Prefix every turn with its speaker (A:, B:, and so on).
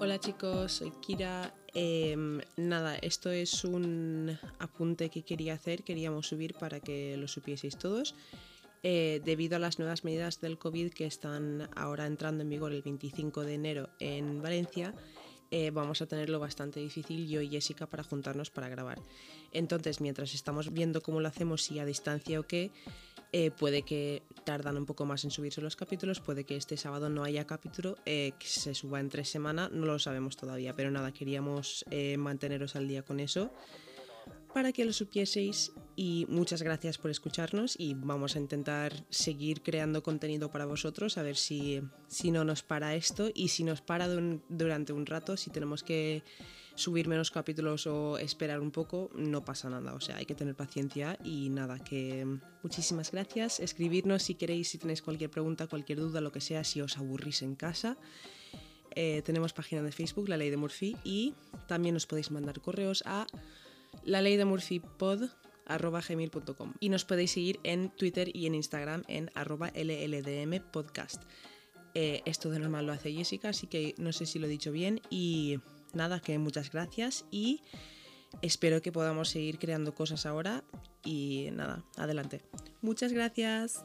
A: Hola chicos, soy Kira. Em, nada, esto es un apunte que quería hacer, queríamos subir para que lo supieseis todos. Eh, debido a las nuevas medidas del COVID que están ahora entrando en vigor el 25 de enero en Valencia, eh, vamos a tenerlo bastante difícil yo y Jessica para juntarnos para grabar. Entonces, mientras estamos viendo cómo lo hacemos, si a distancia o qué, eh, puede que tardan un poco más en subirse los capítulos, puede que este sábado no haya capítulo, eh, que se suba en tres semanas, no lo sabemos todavía, pero nada, queríamos manteneros al día con eso para que lo supieseis y muchas gracias por escucharnos y vamos a intentar seguir creando contenido para vosotros a ver si, si no nos para esto y si nos para durante un rato, si tenemos que subir menos capítulos o esperar un poco, no pasa nada, o sea, hay que tener paciencia y nada, que muchísimas gracias, escribirnos si queréis, si tenéis cualquier pregunta, cualquier duda, lo que sea, si os aburrís en casa. Eh, tenemos página de Facebook, La Ley de Murphy, y también os podéis mandar correos a la ley de Murphy pod gmail.com y nos podéis seguir en Twitter y en Instagram en arroba LLDM podcast. Eh, esto de normal lo hace Jessica, así que no sé si lo he dicho bien y nada, que muchas gracias y espero que podamos seguir creando cosas ahora y nada, adelante. Muchas gracias.